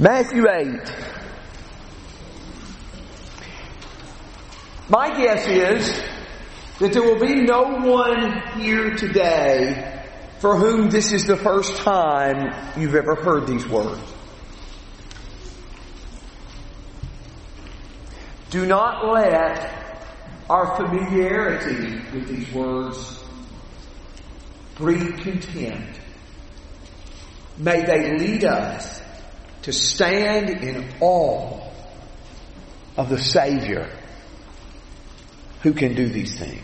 Matthew 8. My guess is that there will be no one here today for whom this is the first time you've ever heard these words. Do not let our familiarity with these words breed contempt. May they lead us to stand in awe of the Savior who can do these things.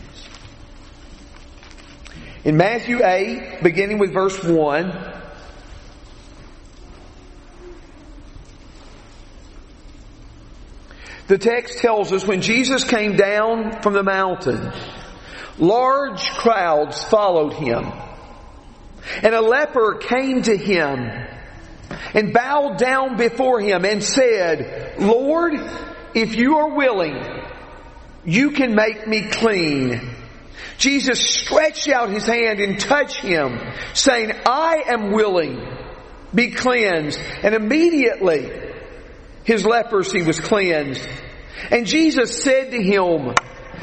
In Matthew 8, beginning with verse 1, the text tells us when Jesus came down from the mountain, large crowds followed him. And a leper came to him and bowed down before him and said, Lord, if you are willing, you can make me clean. Jesus stretched out his hand and touched him, saying, I am willing, be cleansed. And immediately his leprosy was cleansed. And Jesus said to him,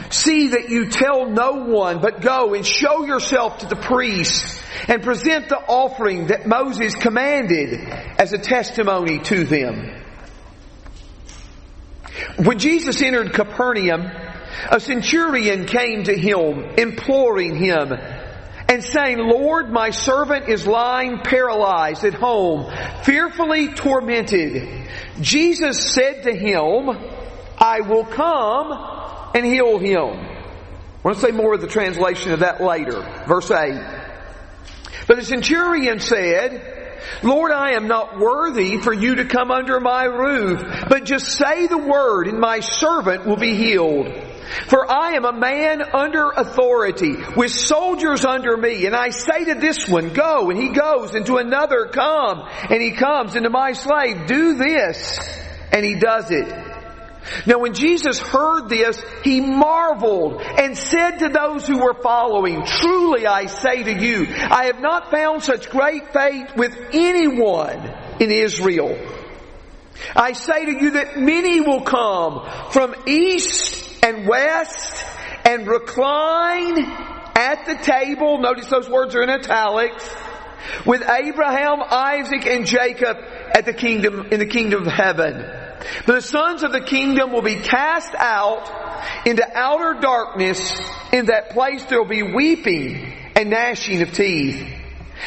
See that you tell no one, but go and show yourself to the priests and present the offering that Moses commanded as a testimony to them. When Jesus entered Capernaum, a centurion came to him, imploring him and saying, Lord, my servant is lying paralyzed at home, fearfully tormented. Jesus said to him, I will come and heal him. To say more of the translation of that later. Verse 8. But the centurion said, Lord, I am not worthy for you to come under my roof, but just say the word and my servant will be healed. For I am a man under authority, with soldiers under me, and I say to this one, go, and he goes, and to another, come, and he comes, and to my slave, do this, and he does it. Now when Jesus heard this, he marveled and said to those who were following, Truly I say to you, I have not found such great faith with anyone in Israel. I say to you that many will come from east and west and recline at the table. Notice those words are in italics. With Abraham, Isaac, and Jacob at the kingdom, in the kingdom of heaven. The sons of the kingdom will be cast out into outer darkness. In that place there will be weeping and gnashing of teeth.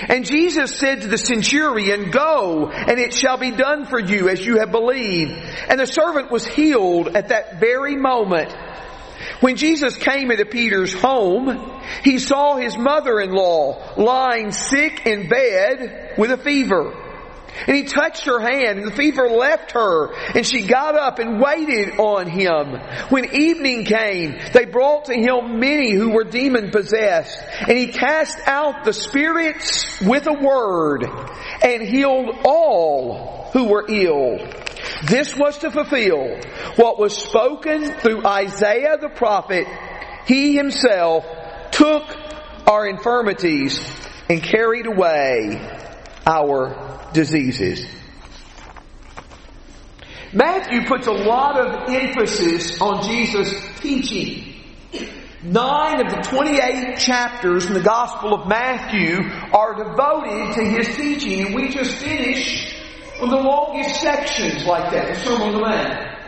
And Jesus said to the centurion, Go, and it shall be done for you as you have believed. And the servant was healed at that very moment. When Jesus came into Peter's home, he saw his mother-in-law lying sick in bed with a fever. And he touched her hand and the fever left her and she got up and waited on him. When evening came, they brought to him many who were demon possessed and he cast out the spirits with a word and healed all who were ill. This was to fulfill what was spoken through Isaiah the prophet. He himself took our infirmities and carried away our diseases. Matthew puts a lot of emphasis on Jesus' teaching. Nine of the 28 chapters in the Gospel of Matthew are devoted to his teaching, and we just finished with the longest sections like that, the Sermon on the Mount.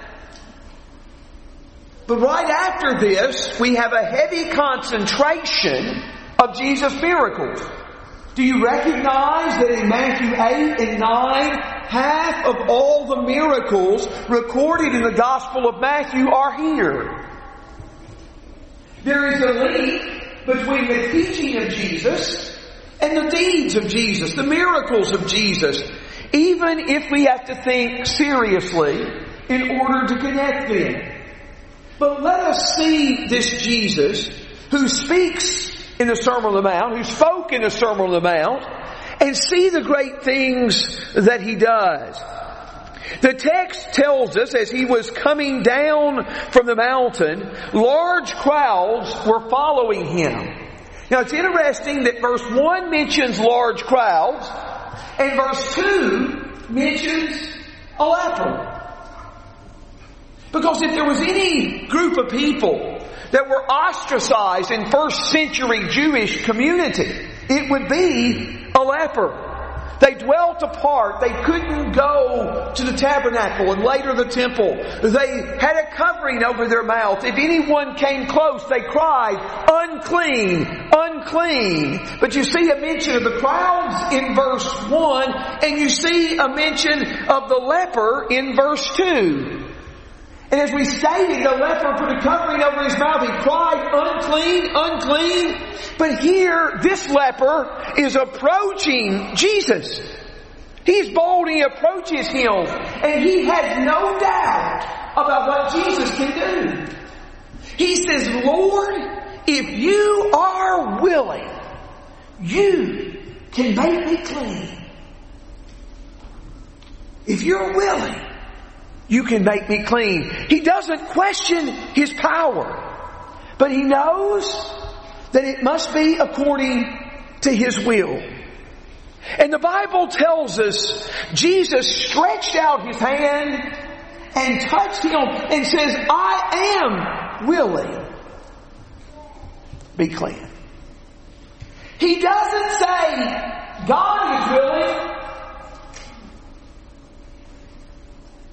But right after this, we have a heavy concentration of Jesus' miracles. Do you recognize that in Matthew 8 and 9, half of all the miracles recorded in the Gospel of Matthew are here? There is a link between the teaching of Jesus and the deeds of Jesus, the miracles of Jesus, even if we have to think seriously in order to connect them. But let us see this Jesus who speaks in the Sermon on the Mount, who spoke in the Sermon on the Mount, and see the great things that he does. The text tells us as he was coming down from the mountain, large crowds were following him. Now it's interesting that verse 1 mentions large crowds, and verse 2 mentions a leper. Because if there was any group of people that were ostracized in first century Jewish community, it would be a leper. They dwelt apart. They couldn't go to the tabernacle and later the temple. They had a covering over their mouth. If anyone came close, they cried, unclean, unclean. But you see a mention of the crowds in verse 1 and you see a mention of the leper in verse 2. And as we stated, the leper put a covering over his mouth. He cried, unclean, unclean. But here, this leper is approaching Jesus. He's bold, he approaches him, and he has no doubt about what Jesus can do. He says, Lord, if you are willing, you can make me clean. If you're willing, you can make me clean. He doesn't question his power, but he knows that it must be according to his will. And the Bible tells us Jesus stretched out his hand and touched him and says, I am willing. Be clean. He doesn't say, God is willing.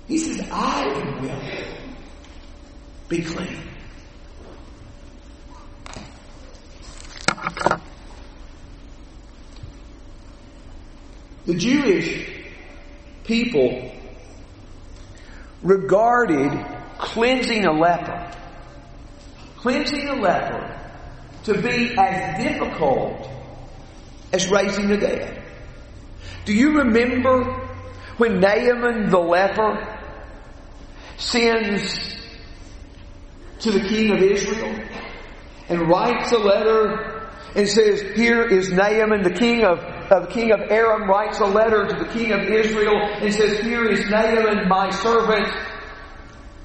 He says, I will. Be clean. The Jewish people regarded cleansing a leper, cleansing a leper to be as difficult as raising the dead. Do you remember when Naaman the leper sends to the king of Israel and writes a letter and says, here is Naaman, the king of, the king of Aram writes a letter to the king of Israel and says, here is Naaman, my servant,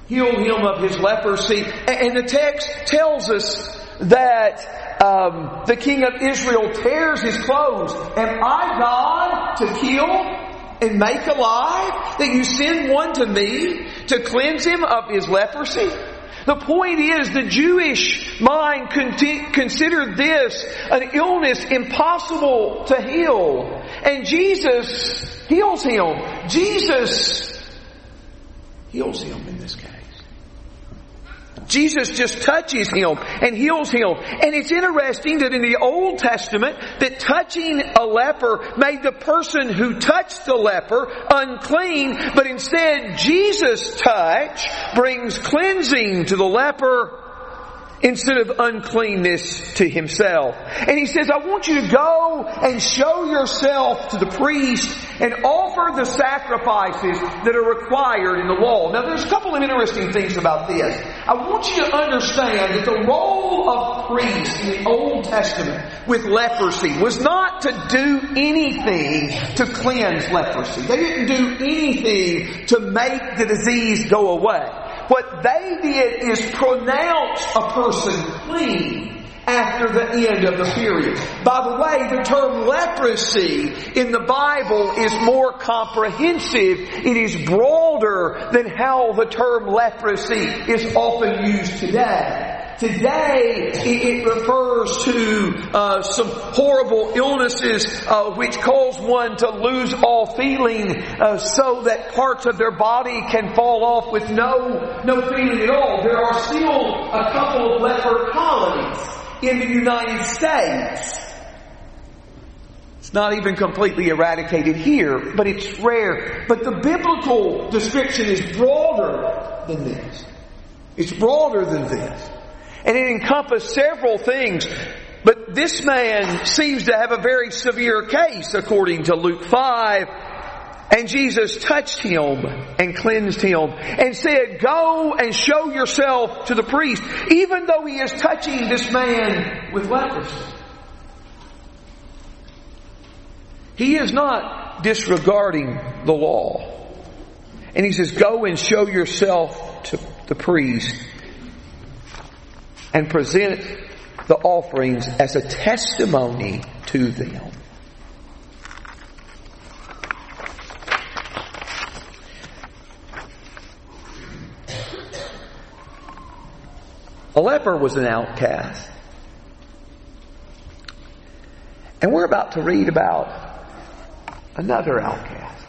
heal him of his leprosy. And the text tells us that um, the king of Israel tears his clothes. Am I God to kill and make alive? That you send one to me to cleanse him of his leprosy? The point is the Jewish mind considered this an illness impossible to heal. And Jesus heals him. Jesus heals him in this case. Jesus just touches him and heals him. And it's interesting that in the Old Testament that touching a leper made the person who touched the leper unclean, but instead Jesus' touch brings cleansing to the leper instead of uncleanness to himself. And he says, I want you to go and show yourself to the priest and offer the sacrifices that are required in the law. Now there's a couple of interesting things about this. I want you to understand that the role of priests in the Old Testament with leprosy was not to do anything to cleanse leprosy. They didn't do anything to make the disease go away. What they did is pronounce a person clean after the end of the period. By the way, the term leprosy in the Bible is more comprehensive. It is broader than how the term leprosy is often used today. Today, it refers to uh, some horrible illnesses uh, which cause one to lose all feeling, uh, so that parts of their body can fall off with no no feeling at all. There are still a couple of leper colonies in the United States. It's not even completely eradicated here, but it's rare. But the biblical description is broader than this. It's broader than this. And it encompassed several things. But this man seems to have a very severe case according to Luke 5. And Jesus touched him and cleansed him and said, go and show yourself to the priest, even though he is touching this man with leprosy. He is not disregarding the law. And he says, go and show yourself to the priest and present the offerings as a testimony to them. A leper was an outcast. And we're about to read about another outcast.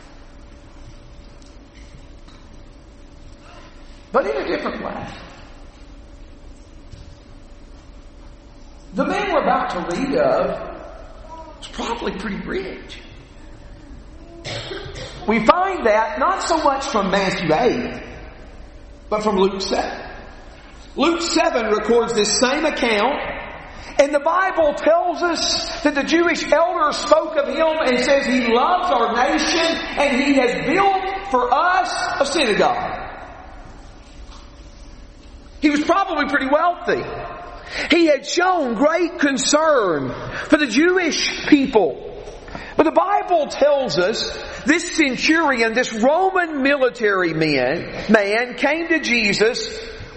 But in a different way. The man we're about to read of is probably pretty rich. We find that not so much from Matthew 8, but from Luke 7. Luke 7 records this same account, and the Bible tells us that the Jewish elders spoke of him and says he loves our nation and he has built for us a synagogue. He was probably pretty wealthy. He had shown great concern for the Jewish people. But the Bible tells us this centurion, this Roman military man, man came to Jesus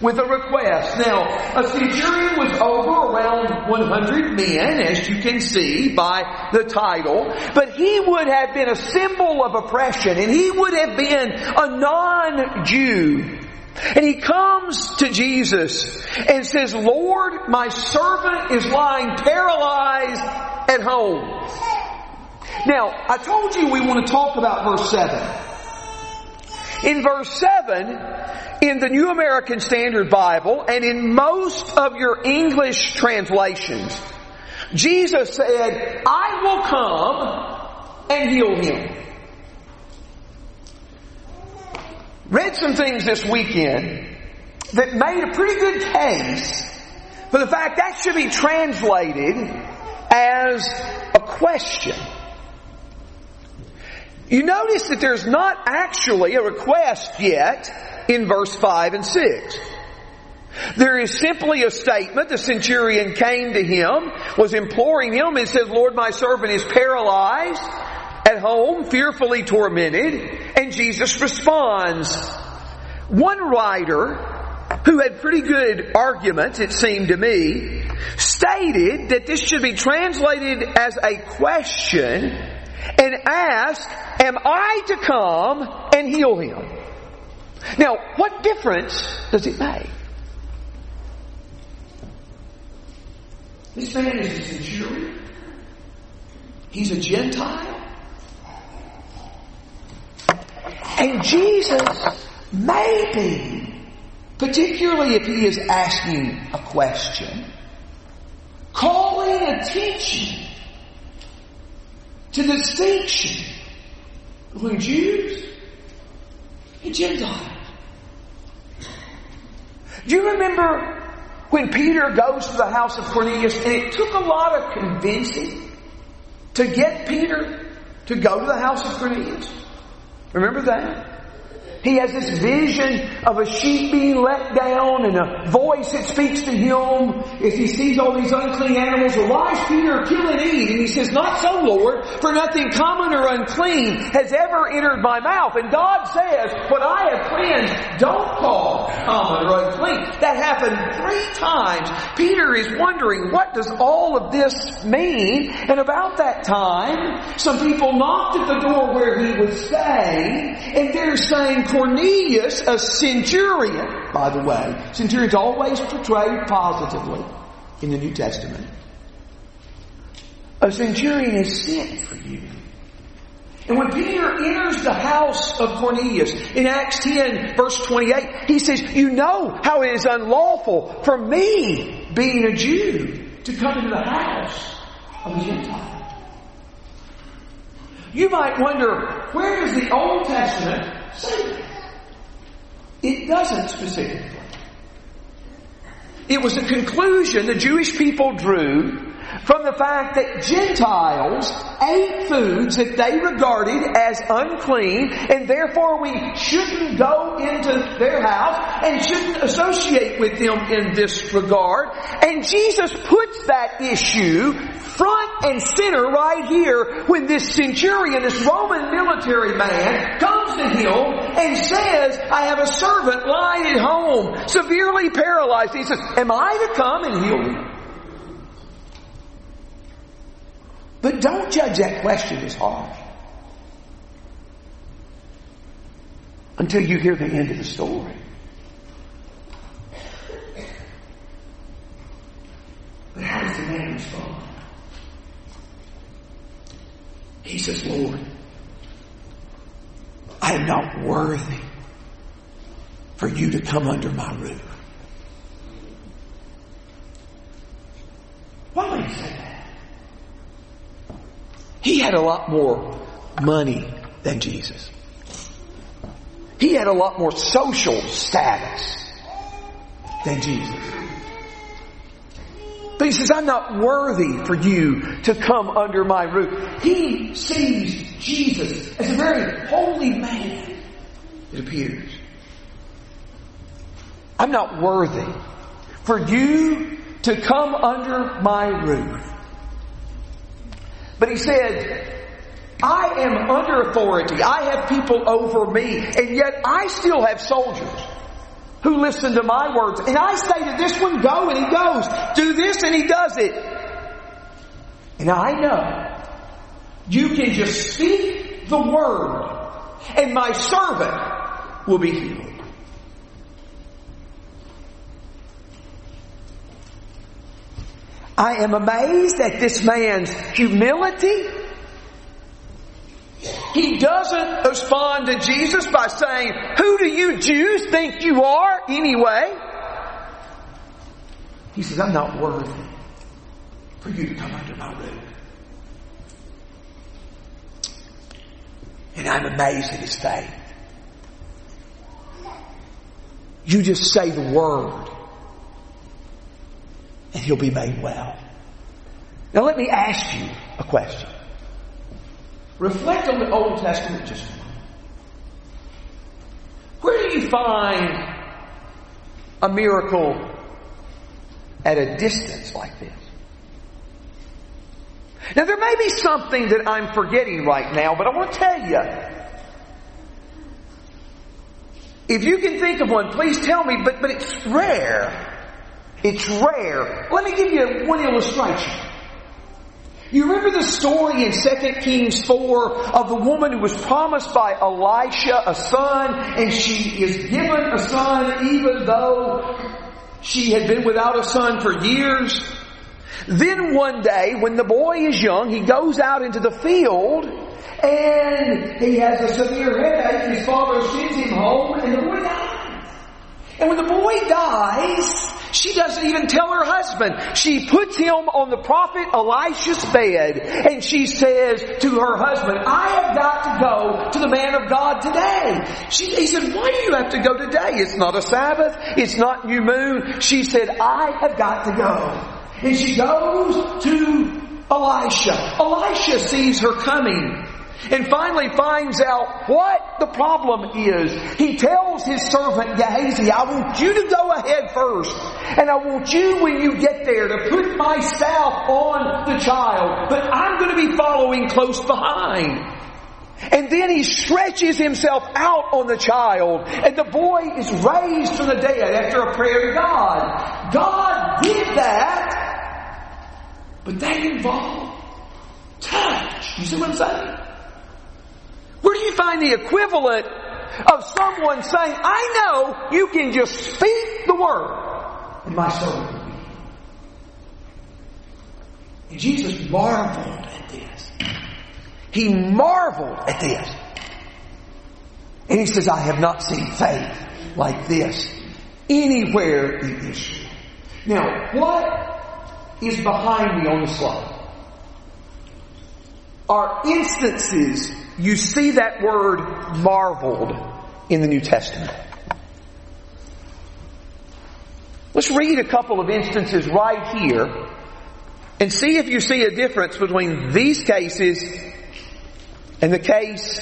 with a request. Now, a centurion was over around 100 men, as you can see by the title, but he would have been a symbol of oppression, and he would have been a non-Jew. And he comes to Jesus and says, Lord, my servant is lying paralyzed at home. Now, I told you we want to talk about verse 7. In verse 7, in the New American Standard Bible and in most of your English translations, Jesus said, I will come and heal him. Read some things this weekend that made a pretty good case for the fact that should be translated as a question. You notice that there's not actually a request yet in verse 5 and 6. There is simply a statement. The centurion came to him, was imploring him, and says, Lord, my servant is paralyzed at home, fearfully tormented, and Jesus responds. One writer, who had pretty good arguments, it seemed to me, stated that this should be translated as a question and ask, am I to come and heal him? Now, what difference does it make? This man is a centurion. He's a Gentile. And Jesus may be, particularly if he is asking a question, calling attention to the distinction between Jews and Gentiles. Do you remember when Peter goes to the house of Cornelius and it took a lot of convincing to get Peter to go to the house of Cornelius? Remember that? He has this vision of a sheep being let down and a voice that speaks to him as he sees all these unclean animals. Arise, Peter, kill and eat. And he says, Not so, Lord, for nothing common or unclean has ever entered my mouth. And God says, What I have cleansed, don't call common or unclean. That happened three times. Peter is wondering, What does all of this mean? And about that time, some people knocked at the door where he would stay, and they're saying, Cornelius, a centurion, by the way, centurions always portrayed positively in the New Testament. A centurion is sent for you. And when Peter enters the house of Cornelius in Acts 10 verse 28, he says, you know how it is unlawful for me, being a Jew, to come into the house of a Gentile. You might wonder, where does the Old Testament It doesn't specifically. It was a conclusion the Jewish people drew from the fact that Gentiles ate foods that they regarded as unclean, and therefore we shouldn't go into their house and shouldn't associate with them in this regard. And Jesus puts that issue front and center right here when this centurion, this Roman military man, comes to him and says, I have a servant lying at home, severely paralyzed. He says, Am I to come and heal him? But don't judge that question as harsh until you hear the end of the story. But how does the man respond? He says, Lord, I am not worthy for you to come under my roof. Why would he say that? He had a lot more money than Jesus. He had a lot more social status than Jesus. But he says, I'm not worthy for you to come under my roof. He sees Jesus as a very holy man, it appears. I'm not worthy for you to come under my roof. But he said, I am under authority. I have people over me. And yet I still have soldiers who listen to my words. And I say to this one, go, and he goes. Do this, and he does it. And I know you can just speak the word, and my servant will be healed. I am amazed at this man's humility. He doesn't respond to Jesus by saying, Who do you Jews think you are anyway? He says, I'm not worthy for you to come under my roof. And I'm amazed at his faith. You just say the word and he'll be made well. Now let me ask you a question. Reflect on the Old Testament just a moment. Where do you find a miracle at a distance like this? Now there may be something that I'm forgetting right now, but I want to tell you. If you can think of one, please tell me, but, but it's rare. It's rare. Let me give you one illustration. You remember the story in 2 Kings 4 of the woman who was promised by Elisha a son and she is given a son even though she had been without a son for years? Then one day when the boy is young, he goes out into the field and he has a severe headache. His father sends him home and the boy dies. And when the boy dies, she doesn't even tell her husband. She puts him on the prophet Elisha's bed and she says to her husband, I have got to go to the man of God today. She, he said, why do you have to go today? It's not a Sabbath. It's not new moon. She said, I have got to go. And she goes to Elisha. Elisha sees her coming and finally finds out what the problem is. He tells his servant Gehazi, I want you to go ahead first. And I want you, when you get there, to put myself on the child. But I'm going to be following close behind. And then he stretches himself out on the child, and the boy is raised from the dead after a prayer to God. God did that, but that involved touch. You see what I'm saying? You find the equivalent of someone saying, I know you can just speak the word and my soul will be And Jesus marveled at this. He marveled at this. And he says, I have not seen faith like this anywhere in Israel. Now, what is behind me on the slide? Are instances you see that word marveled in the New Testament. Let's read a couple of instances right here and see if you see a difference between these cases and the case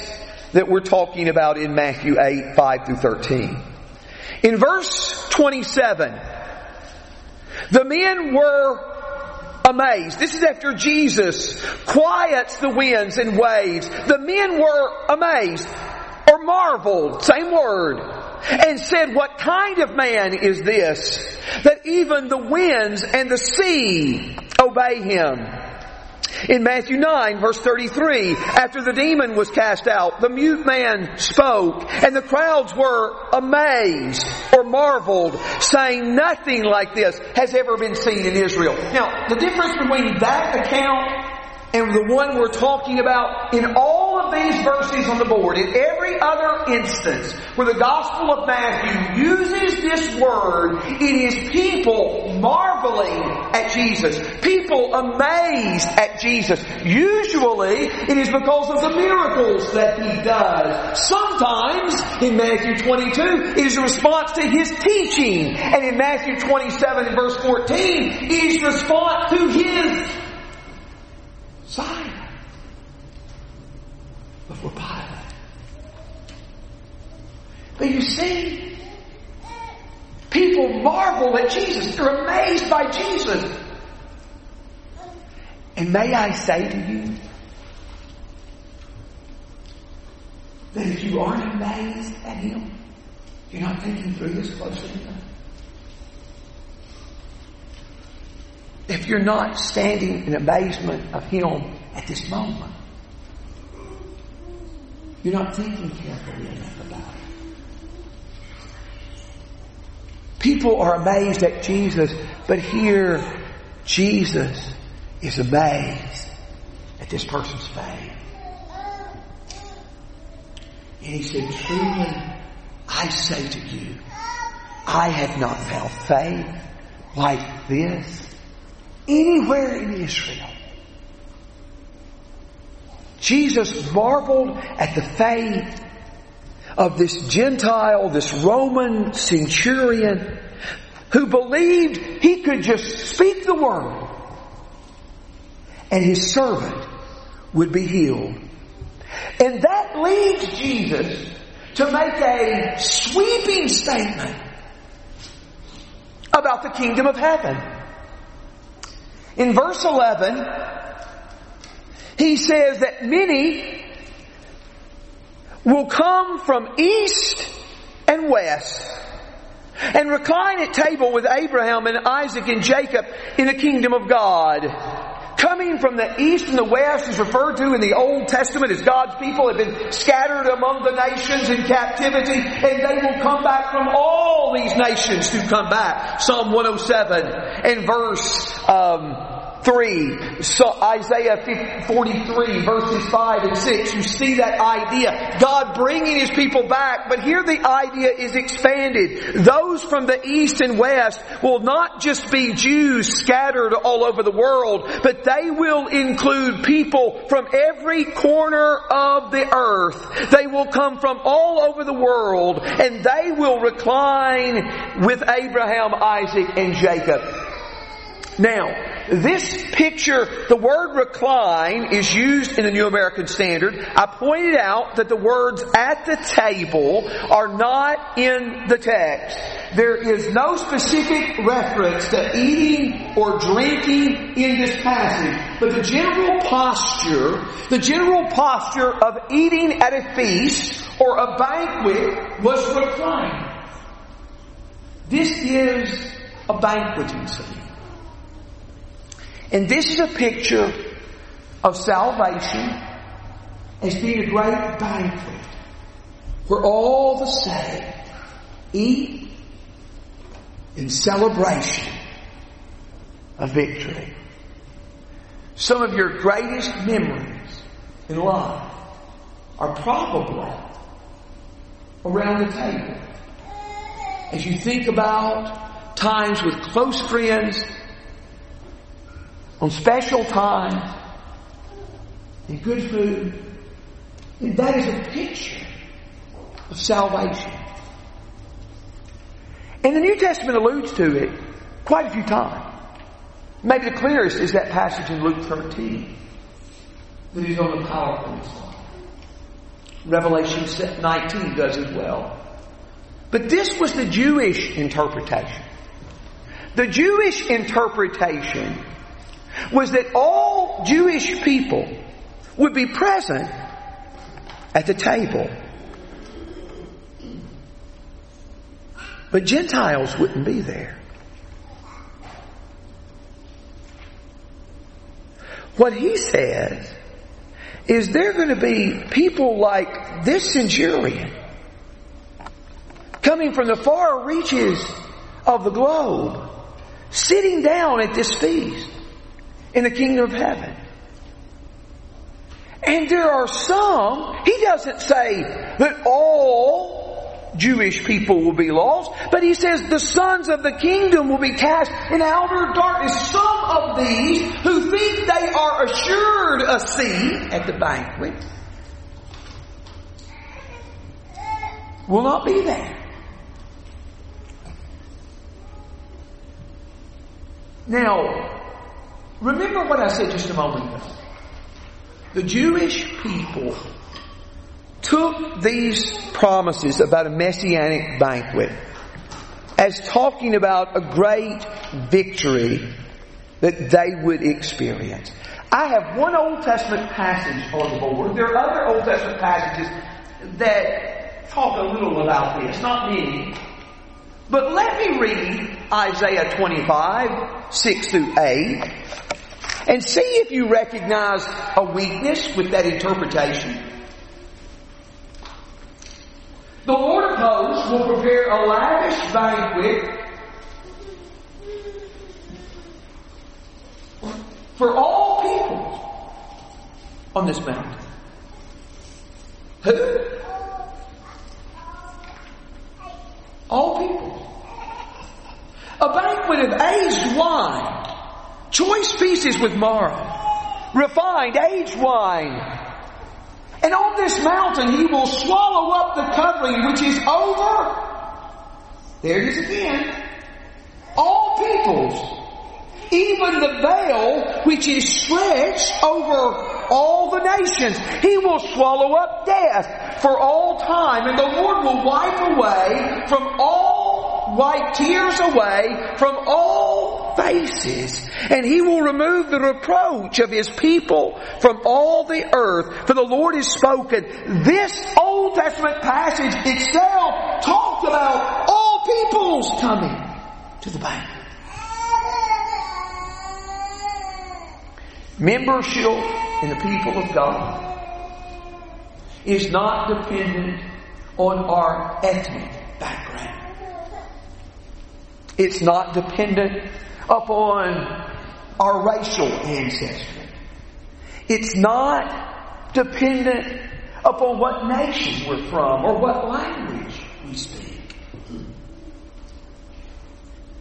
that we're talking about in Matthew 8, 5 through 13. In verse 27, the men were amazed. This is after Jesus quiets the winds and waves. The men were amazed or marveled, same word, and said, what kind of man is this that even the winds and the sea obey him? In Matthew 9 verse 33, after the demon was cast out, the mute man spoke and the crowds were amazed or marveled, saying nothing like this has ever been seen in Israel. Now, the difference between that account and the one we're talking about in all these verses on the board, in every other instance where the Gospel of Matthew uses this word, it is people marveling at Jesus, people amazed at Jesus. Usually, it is because of the miracles that he does. Sometimes, in Matthew 22, it is a response to his teaching. And in Matthew 27 and verse 14, it is response to his sign before Pilate. But you see, people marvel at Jesus. They're amazed by Jesus. And may I say to you that if you aren't amazed at Him, you're not thinking through this closely enough. If you're not standing in amazement of Him at this moment, you're not thinking carefully enough about it. People are amazed at Jesus, but here Jesus is amazed at this person's faith. And he said, Truly, I say to you, I have not found faith like this anywhere in Israel. Jesus marveled at the faith of this Gentile, this Roman centurion, who believed he could just speak the word and his servant would be healed. And that leads Jesus to make a sweeping statement about the kingdom of heaven. In verse 11, he says that many will come from east and west and recline at table with Abraham and Isaac and Jacob in the kingdom of God. Coming from the east and the west is referred to in the Old Testament as God's people have been scattered among the nations in captivity and they will come back from all these nations to come back. Psalm 107 and verse um, 3, so Isaiah 43 verses 5 and 6. You see that idea. God bringing His people back, but here the idea is expanded. Those from the east and west will not just be Jews scattered all over the world, but they will include people from every corner of the earth. They will come from all over the world and they will recline with Abraham, Isaac, and Jacob. Now, this picture, the word recline is used in the New American Standard. I pointed out that the words at the table are not in the text. There is no specific reference to eating or drinking in this passage, but the general posture, the general posture of eating at a feast or a banquet was reclining. This is a banqueting scene. And this is a picture of salvation as being a great banquet where all the saved eat in celebration of victory. Some of your greatest memories in life are probably around the table. As you think about times with close friends on special times, in good food. And that is a picture of salvation. And the New Testament alludes to it quite a few times. Maybe the clearest is that passage in Luke 13 that is on the PowerPoint slide. Revelation 19 does as well. But this was the Jewish interpretation. The Jewish interpretation was that all Jewish people would be present at the table. But Gentiles wouldn't be there. What he says is there going to be people like this centurion coming from the far reaches of the globe, sitting down at this feast in the kingdom of heaven. And there are some, he doesn't say that all Jewish people will be lost, but he says the sons of the kingdom will be cast in outer darkness. Some of these who think they are assured a seat at the banquet will not be there. Now, remember what I said just a moment ago. The Jewish people took these promises about a messianic banquet as talking about a great victory that they would experience. I have one Old Testament passage on the board. There are other Old Testament passages that talk a little about this, not many. But let me read Isaiah 25, 6 through 8, and see if you recognize a weakness with that interpretation. The Lord of hosts will prepare a lavish banquet for all people on this mountain. Who? All people. A banquet of aged wine, choice pieces with marrow, refined aged wine. And on this mountain he will swallow up the covering which is over. There it is again. All peoples even the veil which is stretched over all the nations. He will swallow up death for all time, and the Lord will wipe away from all, wipe tears away from all faces, and He will remove the reproach of His people from all the earth, for the Lord has spoken. This Old Testament passage itself talked about all peoples coming to the banquet. Membership in the people of God is not dependent on our ethnic background. It's not dependent upon our racial ancestry. It's not dependent upon what nation we're from or what language we speak.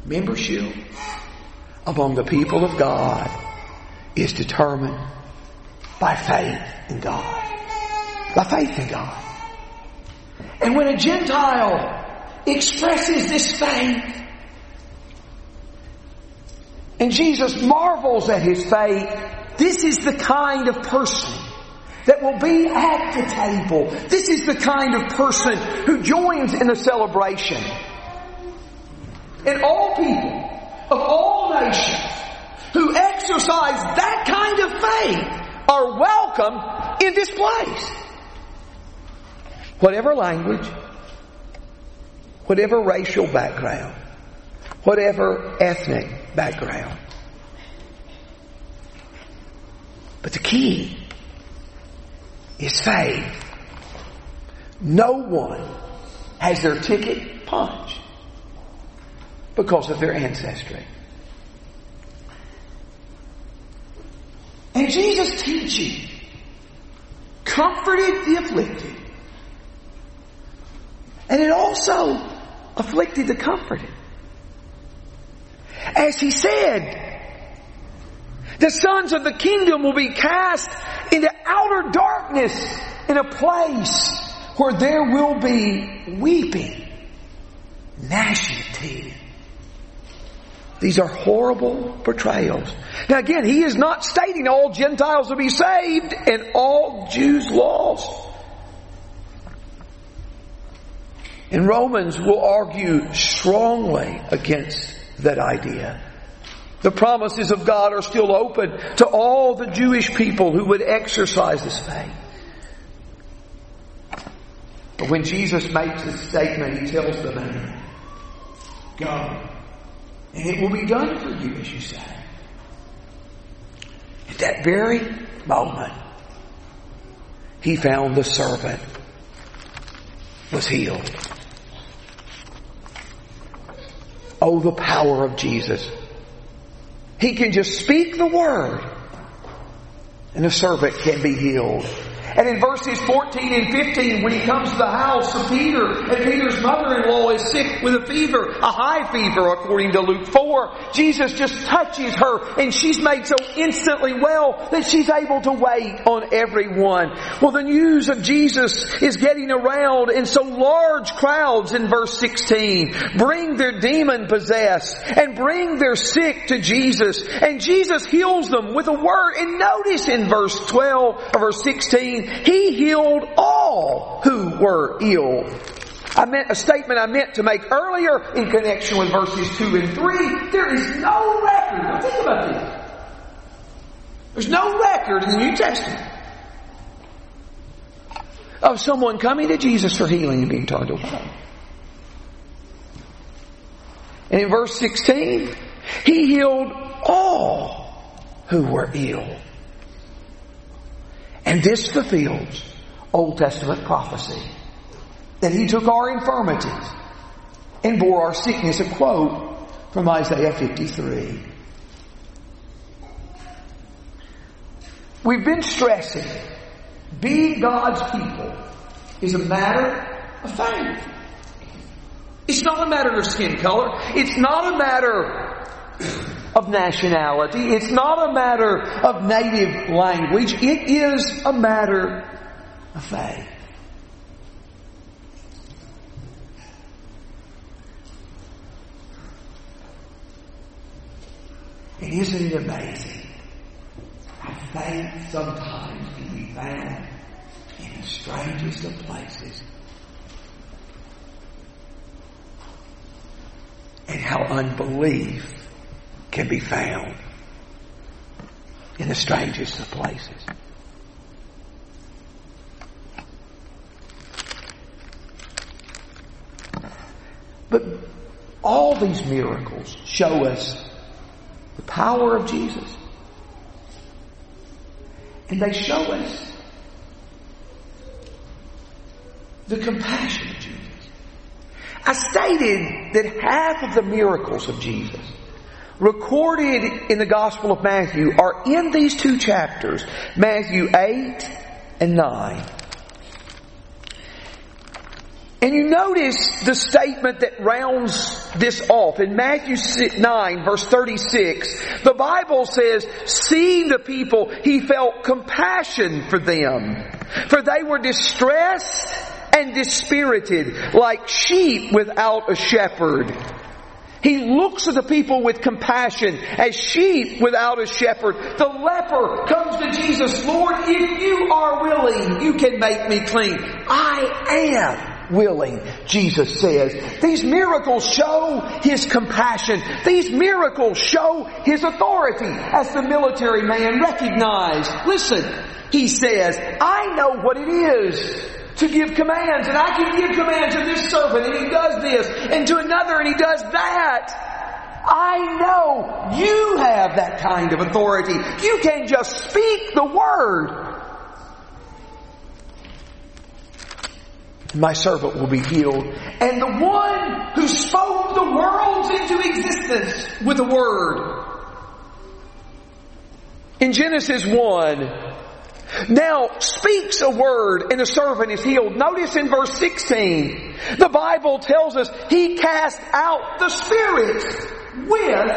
Membership among the people of God is determined by faith in God. By faith in God. And when a Gentile expresses this faith, and Jesus marvels at his faith, this is the kind of person that will be at the table. This is the kind of person who joins in the celebration. And all people of all nations who exercise that kind of faith are welcome in this place. Whatever language, whatever racial background, whatever ethnic background. But the key is faith. No one has their ticket punched because of their ancestry. And Jesus' teaching comforted the afflicted. And it also afflicted the comforted. As he said, the sons of the kingdom will be cast into outer darkness in a place where there will be weeping, gnashing of teeth. These are horrible portrayals. Now again, he is not stating all Gentiles will be saved and all Jews lost. And Romans will argue strongly against that idea. The promises of God are still open to all the Jewish people who would exercise this faith. But when Jesus makes this statement, he tells the man, Go and it will be done for you, as you say. At that very moment, he found the servant was healed. Oh, the power of Jesus. He can just speak the word and the servant can be healed. And in verses 14 and 15, when he comes to the house of Peter, and Peter's mother-in-law is sick with a fever, a high fever according to Luke 4, Jesus just touches her and she's made so instantly well that she's able to wait on everyone. Well, the news of Jesus is getting around and so large crowds in verse 16 bring their demon possessed and bring their sick to Jesus and Jesus heals them with a word. And notice in verse 12 or verse 16, he healed all who were ill. I meant a statement I meant to make earlier in connection with verses 2 and 3. There is no record. Now think about this. There's no record in the New Testament of someone coming to Jesus for healing and being turned away. And in verse 16, he healed all who were ill. And this fulfills Old Testament prophecy. That he took our infirmities and bore our sickness. A quote from Isaiah 53. We've been stressing being God's people is a matter of faith. It's not a matter of skin color. It's not a matter of nationality. It's not a matter of native language. It is a matter of faith. And isn't it amazing how faith sometimes can be found in the strangest of places? And how unbelief can be found in the strangest of places. But all these miracles show us the power of Jesus. And they show us the compassion of Jesus. I stated that half of the miracles of Jesus recorded in the Gospel of Matthew are in these two chapters, Matthew 8 and 9. And you notice the statement that rounds this off. In Matthew 9 verse 36, the Bible says, seeing the people, he felt compassion for them. For they were distressed and dispirited like sheep without a shepherd. He looks at the people with compassion as sheep without a shepherd. The leper comes to Jesus, Lord, if you are willing, you can make me clean. I am willing, Jesus says. These miracles show His compassion. These miracles show His authority as the military man recognized. Listen, he says, I know what it is to give commands, and I can give commands to this servant, and he does this, and to another, and he does that. I know you have that kind of authority. You can just speak the word. My servant will be healed. And the one who spoke the worlds into existence with a word. In Genesis 1, now speaks a word and the servant is healed. Notice in verse 16, the Bible tells us he cast out the spirit with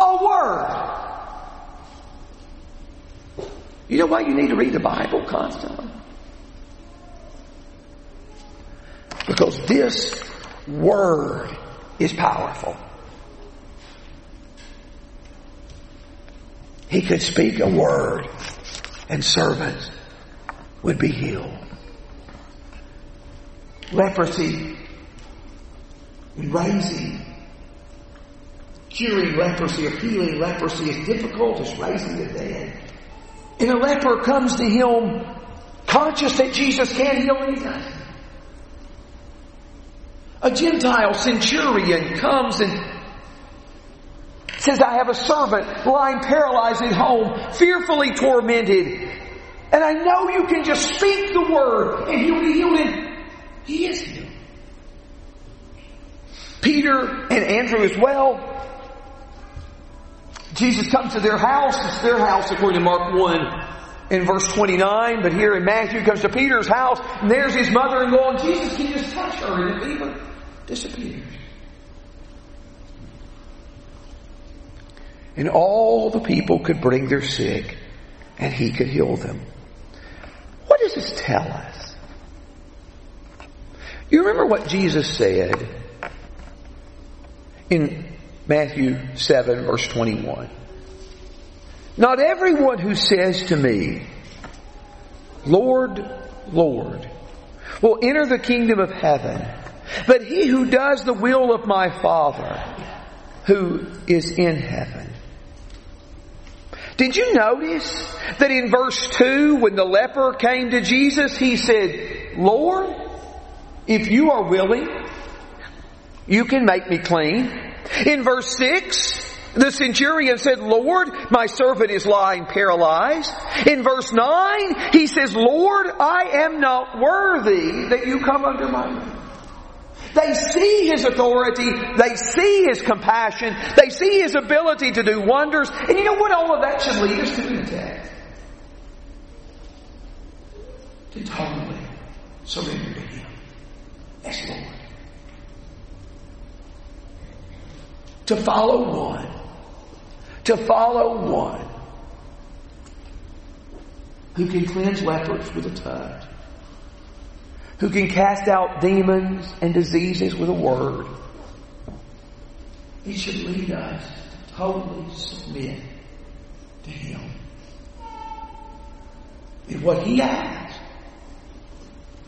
a word. You know why you need to read the Bible constantly? Because this word is powerful. He could speak a word and servants would be healed. Leprosy, raising, curing leprosy or healing leprosy is difficult as raising the dead. And a leper comes to him conscious that Jesus can't heal does. A Gentile centurion comes and says, I have a servant lying paralyzed at home, fearfully tormented. And I know you can just speak the word and he'll be healed. And he is healed. Peter and Andrew as well. Jesus comes to their house. It's their house according to Mark 1. in verse 29, but here in Matthew comes to Peter's house, and there's his mother-in-law, and Jesus can just touch her, and the fever disappears. And all the people could bring their sick, and he could heal them. What does this tell us? You remember what Jesus said in Matthew 7 verse 21. Not everyone who says to me, Lord, Lord, will enter the kingdom of heaven, but he who does the will of my Father who is in heaven. Did you notice that in verse 2, when the leper came to Jesus, he said, Lord, if you are willing, you can make me clean. In verse 6, the centurion said, Lord, my servant is lying paralyzed. In verse 9, he says, Lord, I am not worthy that you come under my roof. They see His authority. They see His compassion. They see His ability to do wonders. And you know what all of that should lead us to text? To totally surrender to Him as Lord. To follow one. To follow one who can cleanse lepers with a touch who can cast out demons and diseases with a word. He should lead us to totally submit to Him. And what He asks,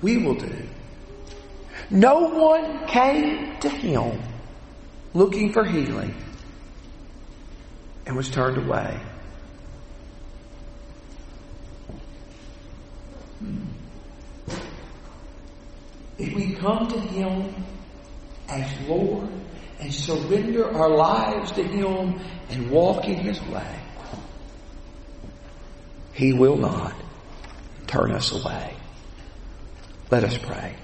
we will do. No one came to Him looking for healing and was turned away. If we come to Him as Lord and surrender our lives to Him and walk in His way, He will not turn us away. Let us pray.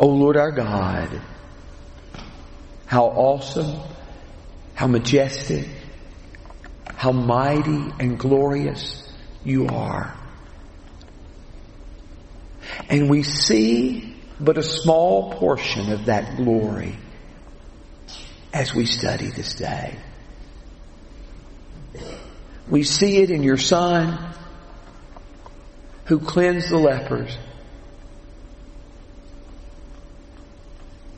O oh Lord our God, how awesome, how majestic, how mighty and glorious you are. And we see but a small portion of that glory as we study this day. We see it in your Son who cleansed the lepers,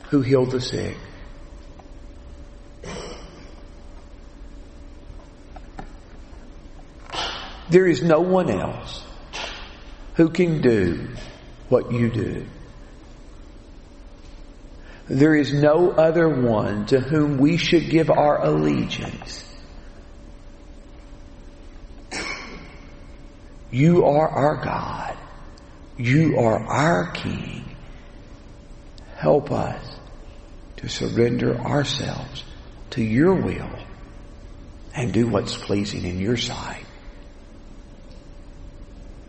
who healed the sick. There is no one else who can do what you do. There is no other one to whom we should give our allegiance. You are our God. You are our King. Help us to surrender ourselves to your will and do what's pleasing in your sight.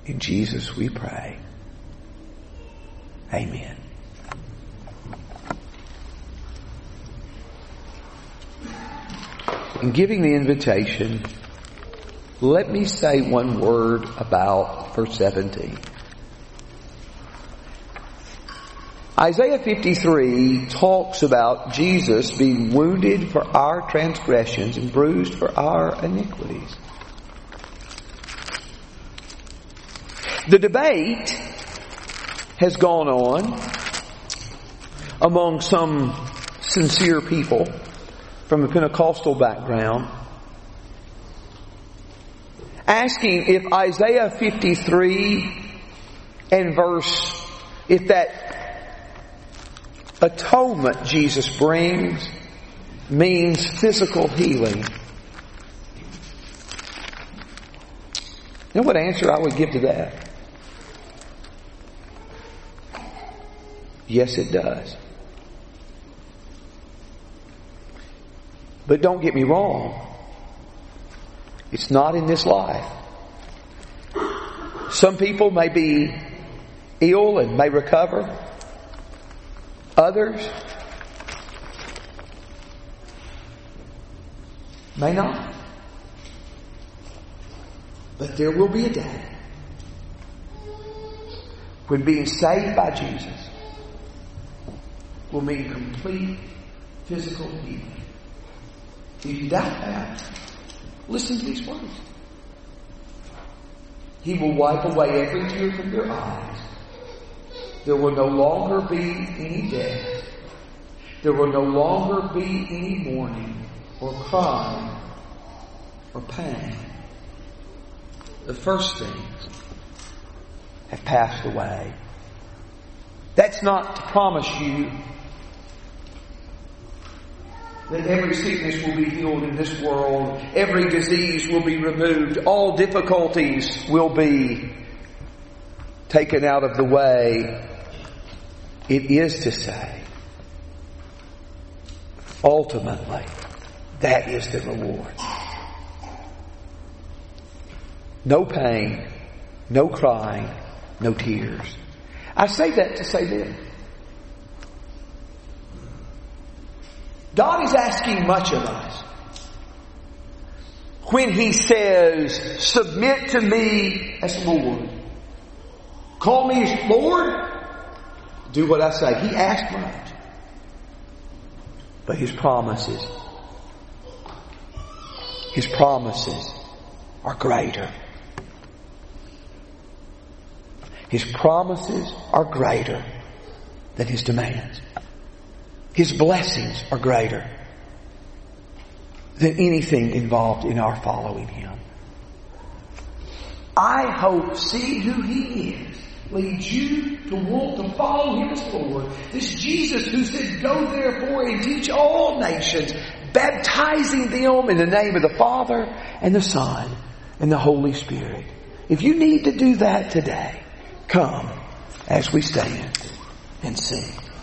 In Jesus we pray. Amen. In giving the invitation, let me say one word about verse 17. Isaiah 53 talks about Jesus being wounded for our transgressions and bruised for our iniquities. The debate has gone on among some sincere people from a Pentecostal background asking if Isaiah 53 and verse, if that atonement Jesus brings means physical healing. You know what answer I would give to that? Yes, it does. But don't get me wrong. It's not in this life. Some people may be ill and may recover. Others May not. But there will be a day when being saved by Jesus will mean complete physical healing. If you doubt that, listen to these words. He will wipe away every tear from your eyes. There will no longer be any death. There will no longer be any mourning or crying or pain. The first things have passed away. That's not to promise you that every sickness will be healed in this world, every disease will be removed, all difficulties will be taken out of the way. It is to say, ultimately, that is the reward. No pain, no crying, no tears. I say that to say this. God is asking much of us. When He says, submit to me as Lord. Call me Lord. Do what I say. He asked much. But His promises, His promises are greater. His promises are greater than His demands. His blessings are greater than anything involved in our following Him. I hope seeing who He is leads you to want to follow Him as Lord. This Jesus who said, go therefore and teach all nations, baptizing them in the name of the Father and the Son and the Holy Spirit. If you need to do that today, come as we stand and sing.